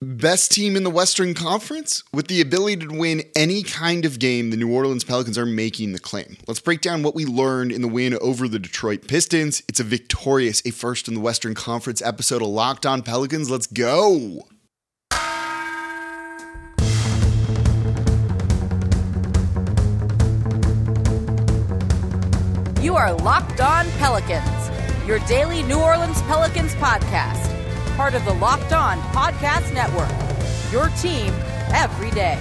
Best team in the Western Conference? With the ability to win any kind of game, the New Orleans Pelicans are making the claim. Let's break down what we learned in the win over the Detroit Pistons. It's a victorious, a first in the Western Conference episode of Locked On Pelicans. Let's go. You are Locked On Pelicans, your daily New Orleans Pelicans podcast part of the Locked On Podcast Network. Your team every day.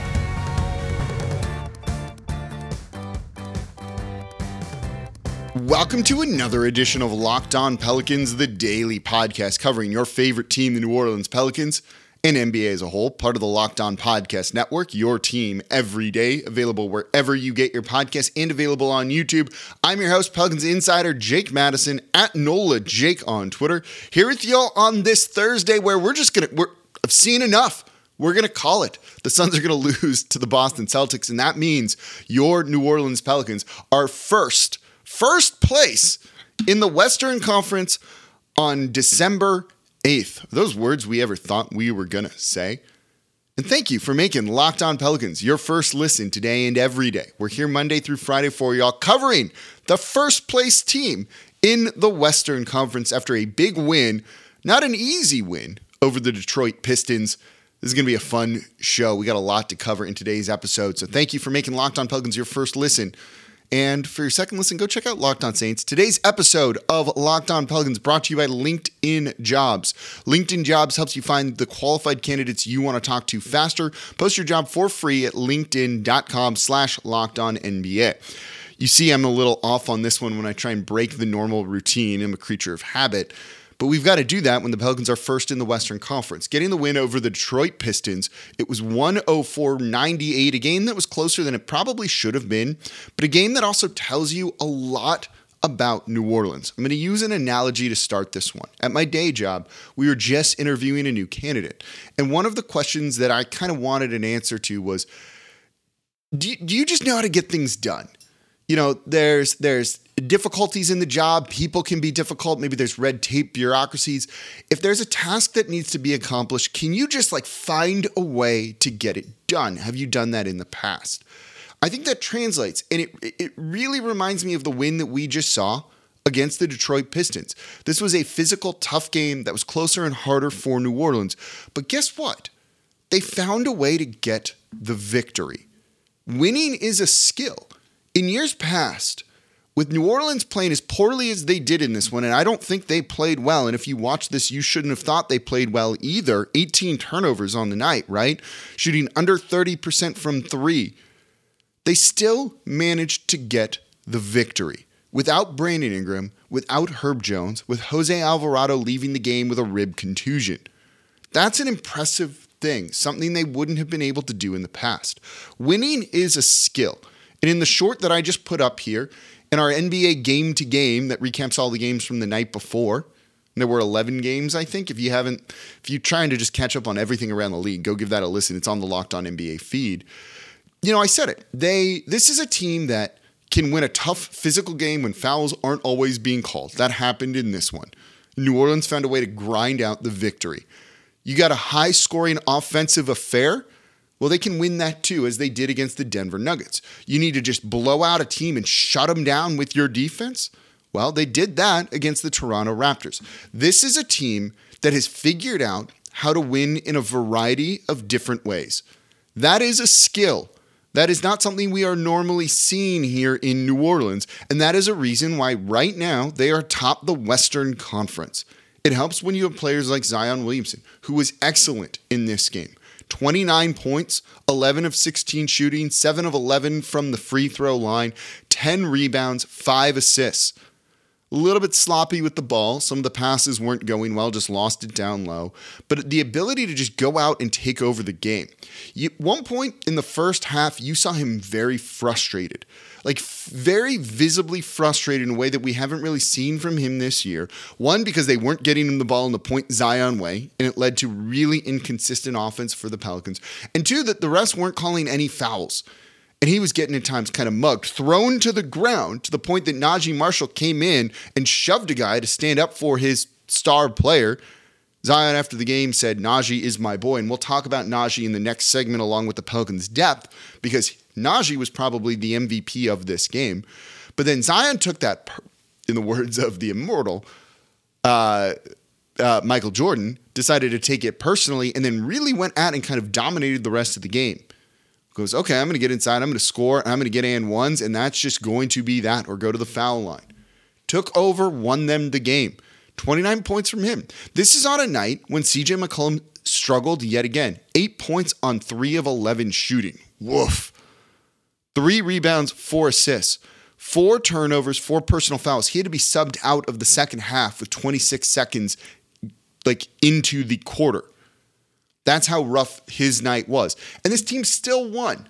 Welcome to another edition of Locked On Pelicans, the daily podcast covering your favorite team, the New Orleans Pelicans and NBA as a whole, part of the Locked On Podcast Network, your team every day, available wherever you get your podcasts and available on YouTube. I'm your host, Pelicans Insider Jake Madison at NOLA Jake on Twitter, here with y'all on this Thursday where we're just gonna we're I've seen enough. We're going to call it. The Suns are going to lose to the Boston Celtics, and that means your New Orleans Pelicans are first, first place in the Western Conference on December 8th. Those words we ever thought we were to say. And thank you for making Locked On Pelicans your first listen today and every day. We're here Monday through Friday for y'all, covering the first place team in the Western Conference after a big win, not an easy win, over the Detroit Pistons. This is going to be a fun show. We got a lot to cover in today's episode. So thank you for making Locked On Pelicans your first listen. And for your second listen, go check out Locked On Saints. Today's episode of Locked On Pelicans brought to you by LinkedIn Jobs. LinkedIn Jobs helps you find the qualified candidates you want to talk to faster. Post your job for free at linkedin.com slash locked on NBA. You see, I'm a little off on this one when I try and break the normal routine. I'm a creature of habit. But we've got to do that when the Pelicans are first in the Western Conference. Getting the win over the Detroit Pistons, it was 104 98, a game that was closer than it probably should have been, but a game that also tells you a lot about New Orleans. I'm going to use an analogy to start this one. At my day job, we were just interviewing a new candidate. And one of the questions that I kind of wanted an answer to was do you, do you just know how to get things done? You know, there's there's difficulties in the job. People can be difficult. Maybe there's red tape, bureaucracies. If there's a task that needs to be accomplished, can you just like find a way to get it done? Have you done that in the past? I think that translates. And it, it really reminds me of the win that we just saw against the Detroit Pistons. This was a physical, tough game that was closer and harder for New Orleans. But guess what? They found a way to get the victory. Winning is a skill. In years past, with New Orleans playing as poorly as they did in this one, and I don't think they played well. And if you watch this, you shouldn't have thought they played well either. 18 turnovers on the night, right? Shooting under 30% from three. They still managed to get the victory without Brandon Ingram, without Herb Jones, with Jose Alvarado leaving the game with a rib contusion. That's an impressive thing, something they wouldn't have been able to do in the past. Winning is a skill. And in the short that I just put up here, in our NBA game to game that recaps all the games from the night before. There were 11 games, I think. If you haven't, if you're trying to just catch up on everything around the league, go give that a listen. It's on the Locked On NBA feed. You know, I said it. They this is a team that can win a tough physical game when fouls aren't always being called. That happened in this one. New Orleans found a way to grind out the victory. You got a high scoring offensive affair well, they can win that too, as they did against the Denver Nuggets. You need to just blow out a team and shut them down with your defense. Well, they did that against the Toronto Raptors. This is a team that has figured out how to win in a variety of different ways. That is a skill. That is not something we are normally seeing here in New Orleans. And that is a reason why right now they are top the Western Conference. It helps when you have players like Zion Williamson, who was excellent in this game. 29 points, 11 of 16 shooting, 7 of 11 from the free throw line, 10 rebounds, 5 assists. A little bit sloppy with the ball. Some of the passes weren't going well, just lost it down low. But the ability to just go out and take over the game. You, one point in the first half, you saw him very frustrated like very visibly frustrated in a way that we haven't really seen from him this year. One, because they weren't getting him the ball in the point Zion way, and it led to really inconsistent offense for the Pelicans. And two, that the refs weren't calling any fouls. And he was getting at times kind of mugged, thrown to the ground to the point that Naji Marshall came in and shoved a guy to stand up for his star player. Zion, after the game, said, Naji is my boy. And we'll talk about Naji in the next segment along with the Pelicans' depth because Naji was probably the MVP of this game. But then Zion took that, in the words of the immortal, uh, uh, Michael Jordan, decided to take it personally and then really went at and kind of dominated the rest of the game. Goes, okay, I'm going to get inside, I'm going to score, I'm going to get and ones, and that's just going to be that or go to the foul line. Took over, won them the game. 29 points from him. This is on a night when CJ McCollum struggled yet again. Eight points on three of 11 shooting. Woof. Three rebounds, four assists, four turnovers, four personal fouls. He had to be subbed out of the second half with 26 seconds like into the quarter. That's how rough his night was. And this team still won.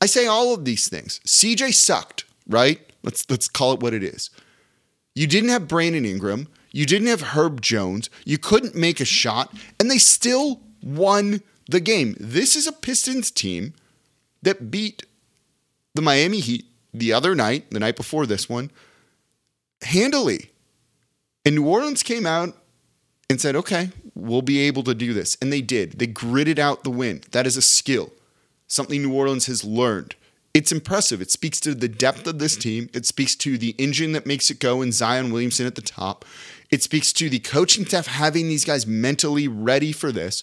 I say all of these things. CJ sucked, right? Let's let's call it what it is. You didn't have Brandon Ingram. You didn't have Herb Jones. You couldn't make a shot, and they still won the game. This is a Pistons team that beat the Miami Heat the other night, the night before this one, handily. And New Orleans came out and said, okay, we'll be able to do this. And they did. They gritted out the win. That is a skill, something New Orleans has learned. It's impressive. It speaks to the depth of this team. It speaks to the engine that makes it go and Zion Williamson at the top. It speaks to the coaching staff having these guys mentally ready for this.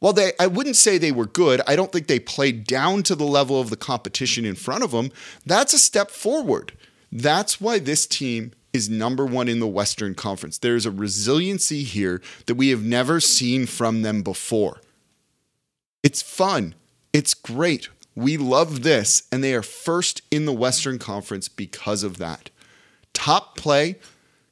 While they, I wouldn't say they were good, I don't think they played down to the level of the competition in front of them. That's a step forward. That's why this team is number one in the Western Conference. There's a resiliency here that we have never seen from them before. It's fun. It's great. We love this, and they are first in the Western Conference because of that. Top play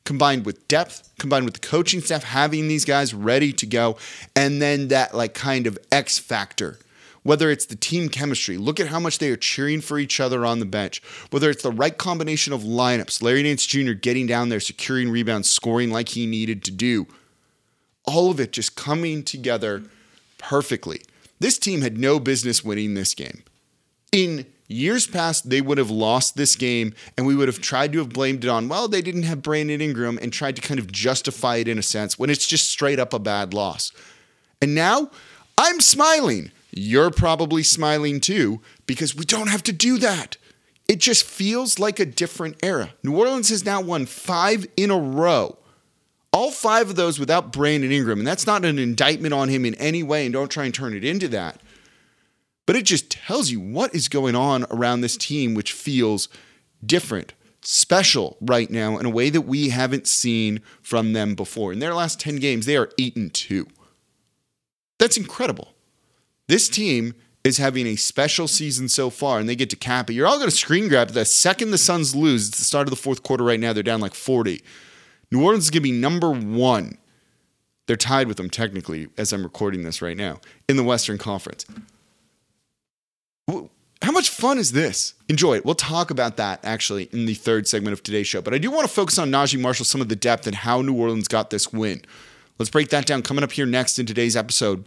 combined with depth, combined with the coaching staff having these guys ready to go, and then that like kind of X factor. Whether it's the team chemistry, look at how much they are cheering for each other on the bench. Whether it's the right combination of lineups, Larry Nance Jr. getting down there, securing rebounds, scoring like he needed to do. All of it just coming together perfectly. This team had no business winning this game. In years past, they would have lost this game and we would have tried to have blamed it on, well, they didn't have Brandon Ingram and tried to kind of justify it in a sense when it's just straight up a bad loss. And now I'm smiling. You're probably smiling too because we don't have to do that. It just feels like a different era. New Orleans has now won five in a row. All five of those without Brandon Ingram. And that's not an indictment on him in any way, and don't try and turn it into that. But it just tells you what is going on around this team, which feels different, special right now in a way that we haven't seen from them before. In their last 10 games, they are 8 and 2. That's incredible. This team is having a special season so far, and they get to cap it. You're all going to screen grab the second the Suns lose. It's the start of the fourth quarter right now. They're down like 40. New Orleans is going to be number one. They're tied with them technically as I'm recording this right now in the Western Conference. How much fun is this? Enjoy it. We'll talk about that actually in the third segment of today's show. But I do want to focus on Naji Marshall, some of the depth and how New Orleans got this win. Let's break that down coming up here next in today's episode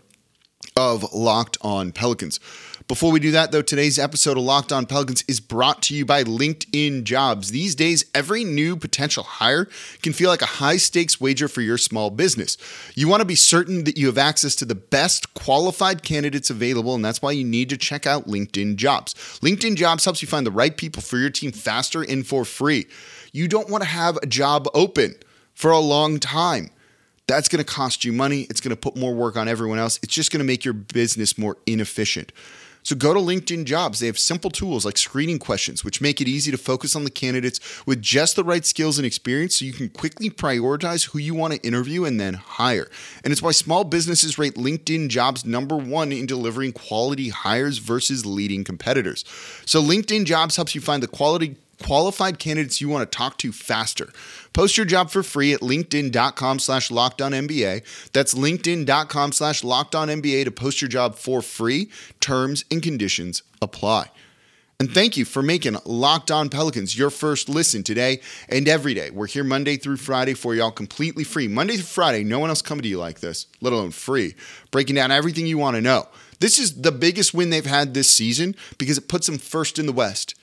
of Locked On Pelicans. Before we do that, though, today's episode of Locked On Pelicans is brought to you by LinkedIn Jobs. These days, every new potential hire can feel like a high stakes wager for your small business. You want to be certain that you have access to the best qualified candidates available, and that's why you need to check out LinkedIn Jobs. LinkedIn Jobs helps you find the right people for your team faster and for free. You don't want to have a job open for a long time. That's going to cost you money. It's going to put more work on everyone else. It's just going to make your business more inefficient. So go to LinkedIn Jobs. They have simple tools like screening questions, which make it easy to focus on the candidates with just the right skills and experience so you can quickly prioritize who you want to interview and then hire. And it's why small businesses rate LinkedIn Jobs number one in delivering quality hires versus leading competitors. So LinkedIn Jobs helps you find the quality qualified candidates you want to talk to faster. Post your job for free at linkedin.com slash NBA. That's linkedin.com slash NBA to post your job for free. Terms and conditions apply. And thank you for making Locked On Pelicans your first listen today and every day. We're here Monday through Friday for y'all completely free. Monday through Friday, no one else coming to you like this, let alone free, breaking down everything you want to know. This is the biggest win they've had this season because it puts them first in the West.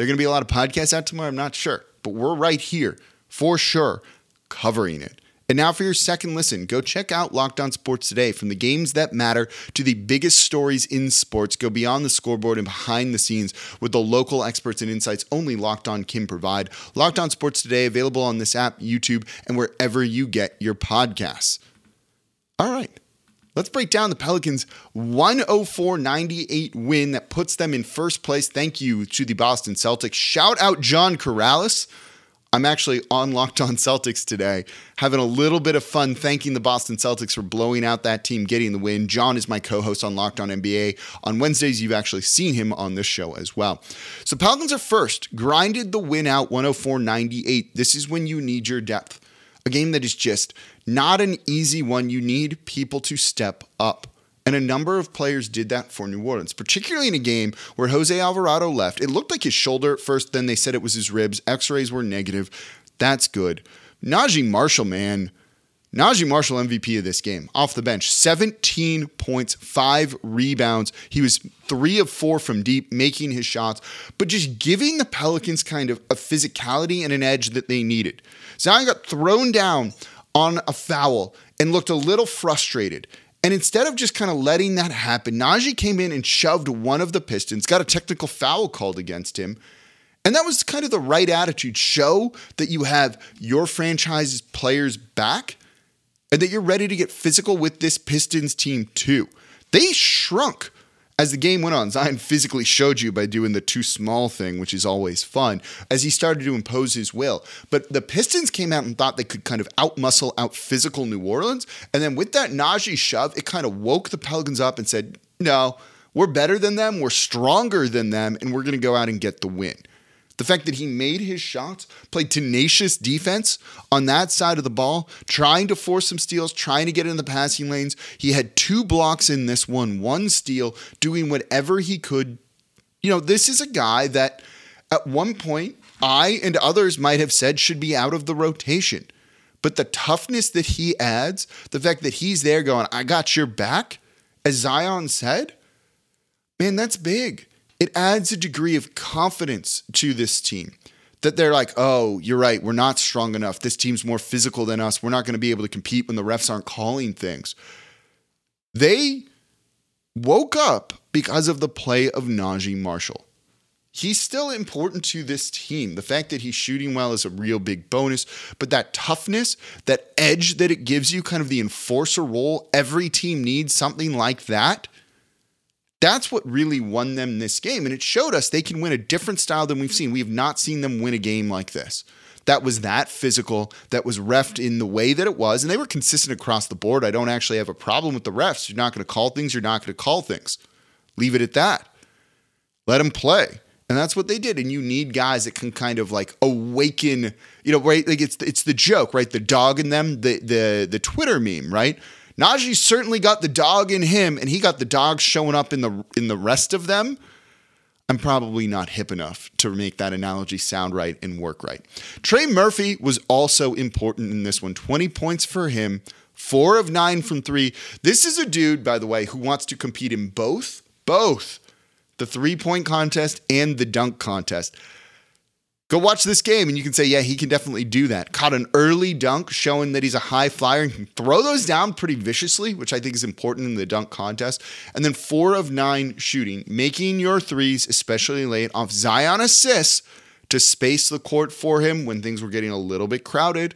There going to be a lot of podcasts out tomorrow. I'm not sure, but we're right here for sure covering it. And now for your second listen, go check out Locked On Sports Today. From the games that matter to the biggest stories in sports, go beyond the scoreboard and behind the scenes with the local experts and insights only Locked On can provide. Locked On Sports Today, available on this app, YouTube, and wherever you get your podcasts. All right. Let's break down the Pelicans' 104 98 win that puts them in first place. Thank you to the Boston Celtics. Shout out John Karalis I'm actually on Locked On Celtics today, having a little bit of fun thanking the Boston Celtics for blowing out that team, getting the win. John is my co host on Locked On NBA. On Wednesdays, you've actually seen him on this show as well. So, Pelicans are first, grinded the win out 104 98. This is when you need your depth. A game that is just not an easy one. You need people to step up. And a number of players did that for New Orleans, particularly in a game where Jose Alvarado left. It looked like his shoulder at first, then they said it was his ribs. X rays were negative. That's good. Naji Marshall, man. Naji Marshall, MVP of this game, off the bench, 17 points, five rebounds. He was three of four from deep, making his shots, but just giving the Pelicans kind of a physicality and an edge that they needed. Zion got thrown down on a foul and looked a little frustrated. And instead of just kind of letting that happen, Naji came in and shoved one of the Pistons, got a technical foul called against him. And that was kind of the right attitude. Show that you have your franchise's players back and that you're ready to get physical with this Pistons team too. They shrunk as the game went on, Zion physically showed you by doing the too small thing, which is always fun, as he started to impose his will. But the Pistons came out and thought they could kind of outmuscle, out physical New Orleans. And then with that Naji shove, it kind of woke the Pelicans up and said, no, we're better than them, we're stronger than them, and we're going to go out and get the win. The fact that he made his shots, played tenacious defense on that side of the ball, trying to force some steals, trying to get in the passing lanes. He had two blocks in this one, one steal, doing whatever he could. You know, this is a guy that at one point I and others might have said should be out of the rotation. But the toughness that he adds, the fact that he's there going, I got your back, as Zion said, man, that's big it adds a degree of confidence to this team that they're like, oh, you're right, we're not strong enough. This team's more physical than us. We're not going to be able to compete when the refs aren't calling things. They woke up because of the play of Naji Marshall. He's still important to this team. The fact that he's shooting well is a real big bonus, but that toughness, that edge that it gives you, kind of the enforcer role, every team needs something like that. That's what really won them this game. And it showed us they can win a different style than we've seen. We have not seen them win a game like this. That was that physical, that was refed in the way that it was. And they were consistent across the board. I don't actually have a problem with the refs. You're not going to call things, you're not going to call things. Leave it at that. Let them play. And that's what they did. And you need guys that can kind of like awaken, you know, right? Like it's it's the joke, right? The dog in them, the the the Twitter meme, right? Naji certainly got the dog in him, and he got the dog showing up in the in the rest of them. I'm probably not hip enough to make that analogy sound right and work right. Trey Murphy was also important in this one. 20 points for him, four of nine from three. This is a dude, by the way, who wants to compete in both, both the three point contest and the dunk contest. Go watch this game and you can say, yeah, he can definitely do that. Caught an early dunk showing that he's a high flyer and can throw those down pretty viciously, which I think is important in the dunk contest. And then four of nine shooting, making your threes, especially late, off Zion assists to space the court for him when things were getting a little bit crowded,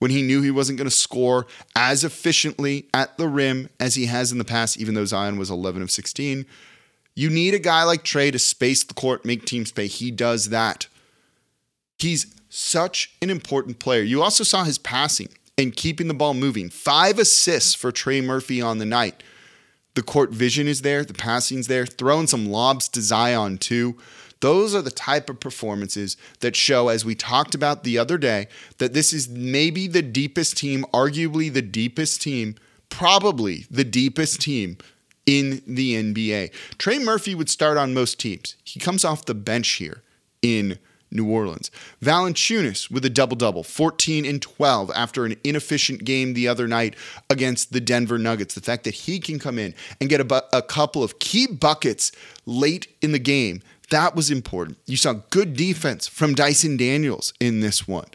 when he knew he wasn't going to score as efficiently at the rim as he has in the past, even though Zion was 11 of 16. You need a guy like Trey to space the court, make teams pay. He does that. He's such an important player. You also saw his passing and keeping the ball moving. Five assists for Trey Murphy on the night. The court vision is there, the passing's there, throwing some lobs to Zion too. Those are the type of performances that show, as we talked about the other day, that this is maybe the deepest team, arguably the deepest team, probably the deepest team in the NBA. Trey Murphy would start on most teams. He comes off the bench here in New Orleans. Valanciunas with a double double, 14 and 12 after an inefficient game the other night against the Denver Nuggets. The fact that he can come in and get a, bu- a couple of key buckets late in the game, that was important. You saw good defense from Dyson Daniels in this one.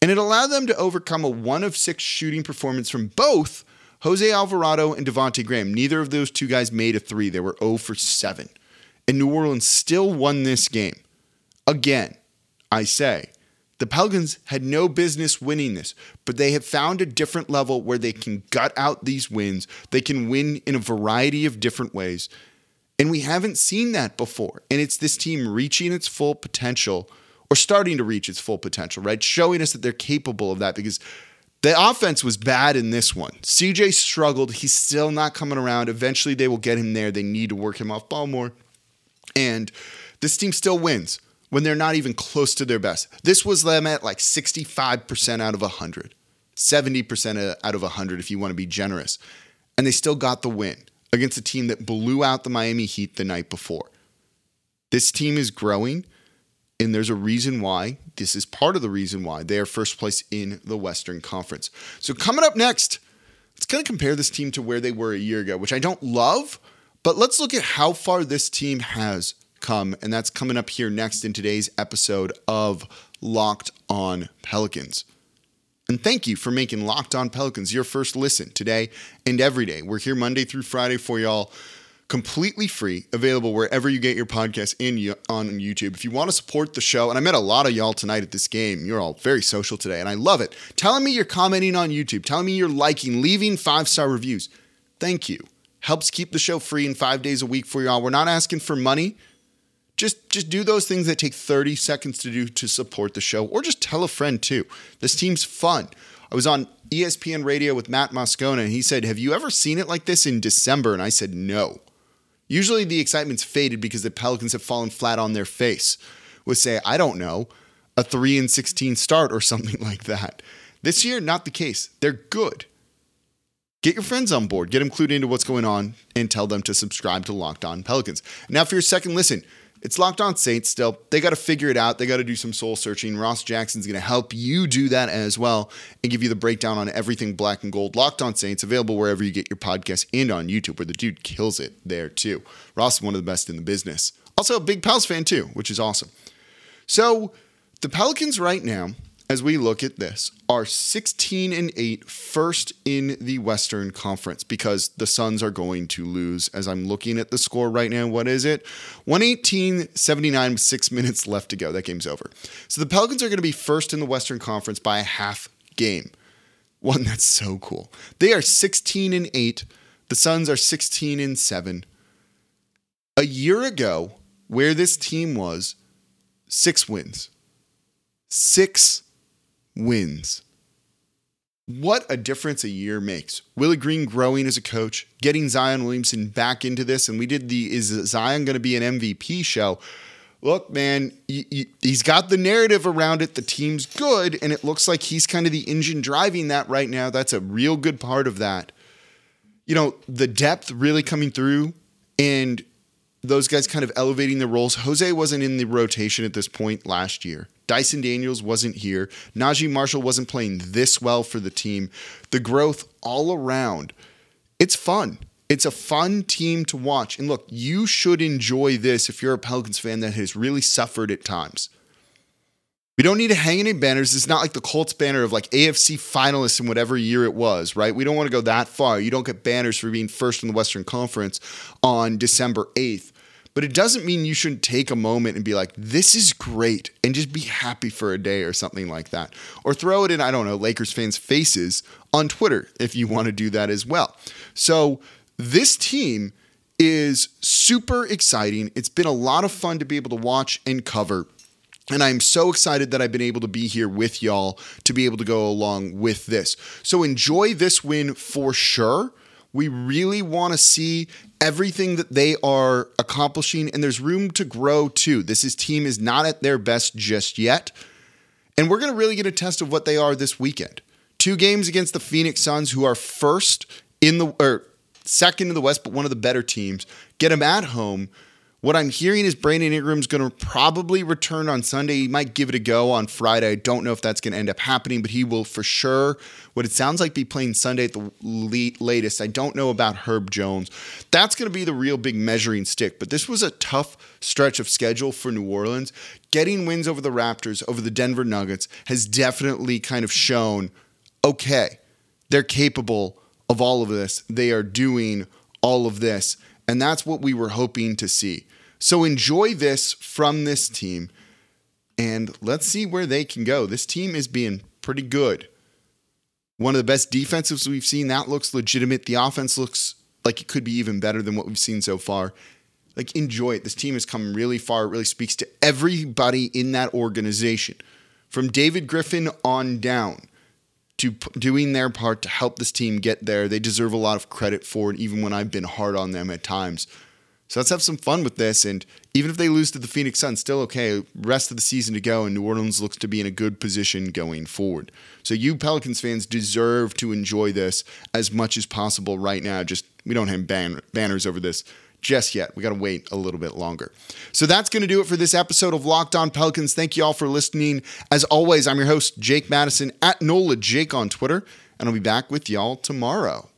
And it allowed them to overcome a one of six shooting performance from both Jose Alvarado and Devonte Graham. Neither of those two guys made a three. They were 0 for 7. And New Orleans still won this game. Again, I say, the Pelicans had no business winning this, but they have found a different level where they can gut out these wins. They can win in a variety of different ways. And we haven't seen that before. And it's this team reaching its full potential or starting to reach its full potential, right? Showing us that they're capable of that because the offense was bad in this one. CJ struggled. He's still not coming around. Eventually, they will get him there. They need to work him off ball more. And this team still wins when they're not even close to their best. This was them at like 65% out of 100, 70% out of 100 if you want to be generous. And they still got the win against a team that blew out the Miami Heat the night before. This team is growing. And there's a reason why. This is part of the reason why they are first place in the Western Conference. So, coming up next, let's kind of compare this team to where they were a year ago, which I don't love, but let's look at how far this team has come. And that's coming up here next in today's episode of Locked On Pelicans. And thank you for making Locked On Pelicans your first listen today and every day. We're here Monday through Friday for y'all completely free, available wherever you get your podcast and on YouTube. If you want to support the show, and I met a lot of y'all tonight at this game, you're all very social today, and I love it. Telling me you're commenting on YouTube, telling me you're liking, leaving five star reviews. Thank you. Helps keep the show free and five days a week for y'all. We're not asking for money. Just, just do those things that take 30 seconds to do to support the show, or just tell a friend too. This team's fun. I was on ESPN radio with Matt Moscona, and he said, Have you ever seen it like this in December? And I said, No. Usually the excitement's faded because the Pelicans have fallen flat on their face with, say, I don't know, a 3 and 16 start or something like that. This year, not the case. They're good. Get your friends on board, get them clued into what's going on, and tell them to subscribe to Locked On Pelicans. Now, for your second listen, it's Locked On Saints still. They got to figure it out. They got to do some soul searching. Ross Jackson's going to help you do that as well and give you the breakdown on everything black and gold. Locked On Saints, available wherever you get your podcast and on YouTube, where the dude kills it there too. Ross is one of the best in the business. Also, a big Pels fan too, which is awesome. So, the Pelicans right now as we look at this, are 16 and 8 first in the Western Conference because the Suns are going to lose. As I'm looking at the score right now, what is it? 118 79, six minutes left to go. That game's over. So the Pelicans are going to be first in the Western Conference by a half game. One that's so cool. They are 16 and 8. The Suns are 16 and 7. A year ago, where this team was, six wins. Six wins. What a difference a year makes. Willie Green growing as a coach, getting Zion Williamson back into this, and we did the Is Zion going to be an MVP show? Look, man, he's got the narrative around it. The team's good, and it looks like he's kind of the engine driving that right now. That's a real good part of that. You know, the depth really coming through, and those guys kind of elevating their roles. Jose wasn't in the rotation at this point last year. Dyson Daniels wasn't here. Naji Marshall wasn't playing this well for the team. The growth all around, it's fun. It's a fun team to watch. And look, you should enjoy this if you're a Pelicans fan that has really suffered at times. We don't need to hang any banners. It's not like the Colts banner of like AFC finalists in whatever year it was, right? We don't want to go that far. You don't get banners for being first in the Western Conference on December 8th. But it doesn't mean you shouldn't take a moment and be like, this is great, and just be happy for a day or something like that. Or throw it in, I don't know, Lakers fans' faces on Twitter if you want to do that as well. So this team is super exciting. It's been a lot of fun to be able to watch and cover. And I'm so excited that I've been able to be here with y'all to be able to go along with this. So enjoy this win for sure. We really want to see everything that they are accomplishing, and there's room to grow too. This is, team is not at their best just yet. And we're going to really get a test of what they are this weekend. Two games against the Phoenix Suns, who are first in the or second in the West, but one of the better teams. Get them at home. What I'm hearing is Brandon Ingram's going to probably return on Sunday. He might give it a go on Friday. I don't know if that's going to end up happening, but he will for sure, what it sounds like, be playing Sunday at the latest. I don't know about Herb Jones. That's going to be the real big measuring stick. But this was a tough stretch of schedule for New Orleans. Getting wins over the Raptors, over the Denver Nuggets, has definitely kind of shown okay, they're capable of all of this. They are doing all of this. And that's what we were hoping to see. So enjoy this from this team and let's see where they can go. This team is being pretty good. One of the best defensives we've seen. That looks legitimate. The offense looks like it could be even better than what we've seen so far. Like, enjoy it. This team has come really far. It really speaks to everybody in that organization, from David Griffin on down to doing their part to help this team get there. They deserve a lot of credit for it, even when I've been hard on them at times. So let's have some fun with this. And even if they lose to the Phoenix Suns, still okay. Rest of the season to go, and New Orleans looks to be in a good position going forward. So you Pelicans fans deserve to enjoy this as much as possible right now. Just we don't have ban- banners over this just yet. We got to wait a little bit longer. So that's going to do it for this episode of Locked On Pelicans. Thank you all for listening. As always, I'm your host, Jake Madison at NOLA Jake on Twitter, and I'll be back with y'all tomorrow.